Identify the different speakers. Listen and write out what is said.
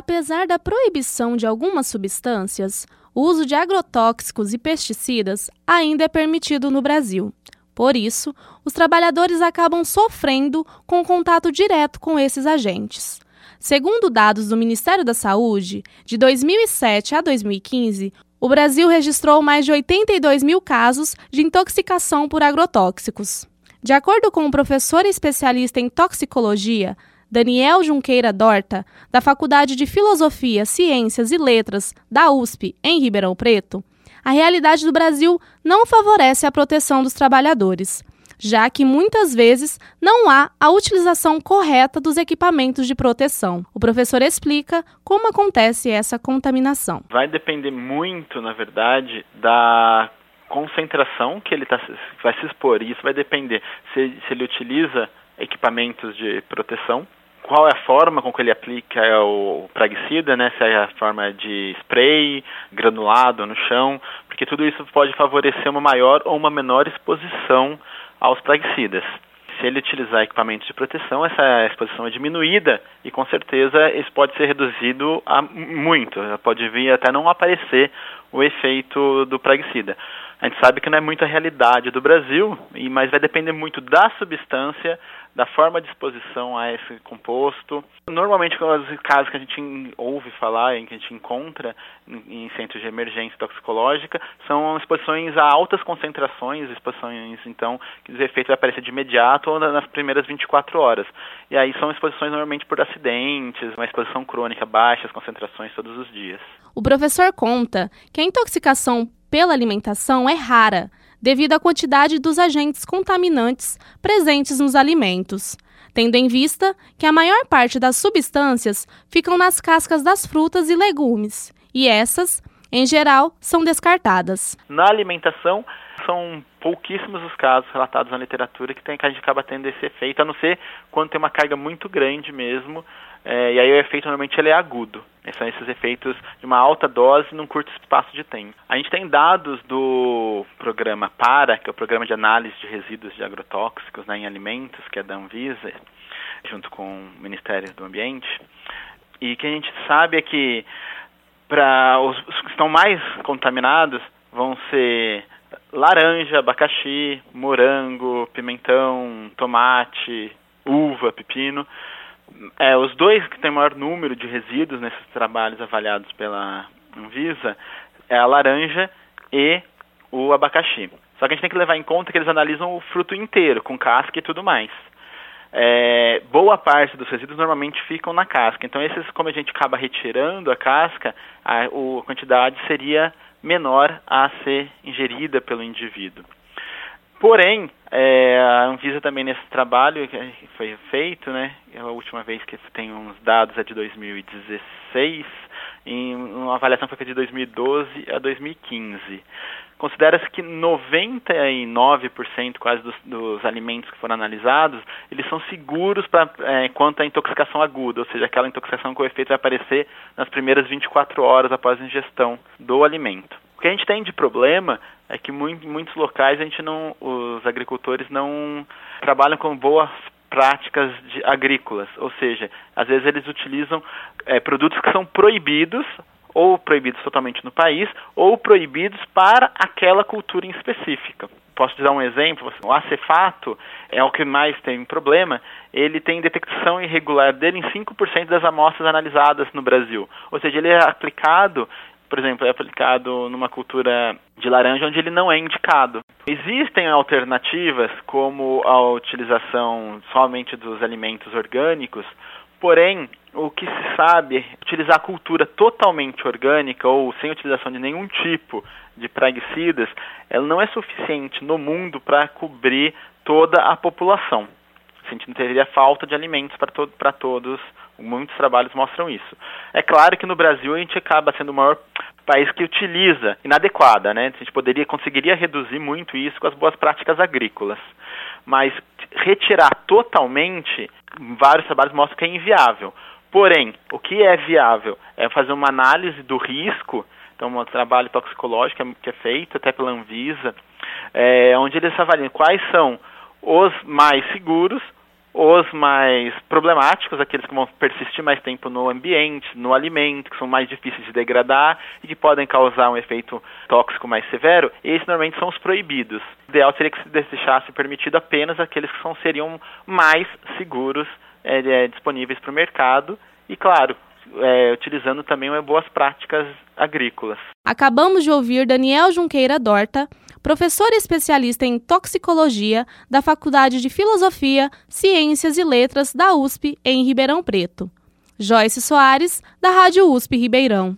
Speaker 1: Apesar da proibição de algumas substâncias, o uso de agrotóxicos e pesticidas ainda é permitido no Brasil. Por isso, os trabalhadores acabam sofrendo com contato direto com esses agentes. Segundo dados do Ministério da Saúde, de 2007 a 2015, o Brasil registrou mais de 82 mil casos de intoxicação por agrotóxicos. De acordo com o professor especialista em toxicologia, Daniel Junqueira Dorta, da Faculdade de Filosofia, Ciências e Letras da USP, em Ribeirão Preto, a realidade do Brasil não favorece a proteção dos trabalhadores, já que muitas vezes não há a utilização correta dos equipamentos de proteção. O professor explica como acontece essa contaminação.
Speaker 2: Vai depender muito, na verdade, da concentração que ele tá, vai se expor. Isso vai depender se, se ele utiliza equipamentos de proteção qual é a forma com que ele aplica o praguicida, né? Se é a forma de spray, granulado no chão, porque tudo isso pode favorecer uma maior ou uma menor exposição aos praguicidas. Se ele utilizar equipamentos de proteção, essa exposição é diminuída e com certeza isso pode ser reduzido a muito. Pode vir até não aparecer o efeito do praguicida. A gente sabe que não é muito a realidade do Brasil, mas vai depender muito da substância da forma de exposição a esse composto. Normalmente, os casos que a gente ouve falar, que a gente encontra em centros de emergência toxicológica, são exposições a altas concentrações, exposições, então, que o efeito vai aparecer de imediato ou nas primeiras 24 horas. E aí são exposições normalmente por acidentes, uma exposição crônica, baixas concentrações todos os dias.
Speaker 1: O professor conta que a intoxicação pela alimentação é rara, devido à quantidade dos agentes contaminantes presentes nos alimentos, tendo em vista que a maior parte das substâncias ficam nas cascas das frutas e legumes, e essas, em geral, são descartadas.
Speaker 2: Na alimentação, são pouquíssimos os casos relatados na literatura que, tem, que a gente acaba tendo esse efeito, a não ser quando tem uma carga muito grande mesmo, é, e aí o efeito normalmente ele é agudo. São esses efeitos de uma alta dose num curto espaço de tempo. A gente tem dados do programa PARA, que é o Programa de Análise de Resíduos de Agrotóxicos né, em Alimentos, que é da Anvisa, junto com o Ministério do Ambiente, e que a gente sabe é que para os que estão mais contaminados vão ser laranja, abacaxi, morango, pimentão, tomate, uva, pepino. É, os dois que têm maior número de resíduos nesses trabalhos avaliados pela Anvisa é a laranja e o abacaxi. Só que a gente tem que levar em conta que eles analisam o fruto inteiro, com casca e tudo mais. É, boa parte dos resíduos normalmente ficam na casca. Então, esses, como a gente acaba retirando a casca, a, a quantidade seria menor a ser ingerida pelo indivíduo. Porém, é, a Anvisa também nesse trabalho que foi feito, né, a última vez que tem uns dados é de 2016, em uma avaliação foi feita de 2012 a 2015. Considera-se que 99% quase dos, dos, alimentos que foram analisados, eles são seguros para é, quanto à intoxicação aguda, ou seja, aquela intoxicação que o efeito vai aparecer nas primeiras 24 horas após a ingestão do alimento. O que a gente tem de problema é que muito, muitos locais a gente não, os agricultores não trabalham com boas práticas de, agrícolas, ou seja, às vezes eles utilizam é, produtos que são proibidos ou proibidos totalmente no país ou proibidos para aquela cultura em específica. Posso te dar um exemplo? O acefato é o que mais tem problema. Ele tem detecção irregular dele em 5% das amostras analisadas no Brasil. Ou seja, ele é aplicado por exemplo, é aplicado numa cultura de laranja onde ele não é indicado. Existem alternativas como a utilização somente dos alimentos orgânicos, porém, o que se sabe é utilizar a cultura totalmente orgânica ou sem utilização de nenhum tipo de praguicidas, ela não é suficiente no mundo para cobrir toda a população. Não teria falta de alimentos para to todos Muitos trabalhos mostram isso. É claro que no Brasil a gente acaba sendo o maior país que utiliza inadequada, né? A gente poderia conseguiria reduzir muito isso com as boas práticas agrícolas. Mas retirar totalmente, vários trabalhos mostram que é inviável. Porém, o que é viável é fazer uma análise do risco, então um trabalho toxicológico que é feito até pela Anvisa, é, onde eles avaliam quais são os mais seguros, Os mais problemáticos, aqueles que vão persistir mais tempo no ambiente, no alimento, que são mais difíceis de degradar e que podem causar um efeito tóxico mais severo, esses normalmente são os proibidos. O ideal seria que se deixasse permitido apenas aqueles que são, seriam mais seguros é, disponíveis para o mercado e, claro, é, utilizando também boas práticas agrícolas.
Speaker 1: Acabamos de ouvir Daniel Junqueira Dorta, professor especialista em toxicologia da Faculdade de Filosofia, Ciências e Letras da USP em Ribeirão Preto. Joyce Soares, da Rádio USP Ribeirão.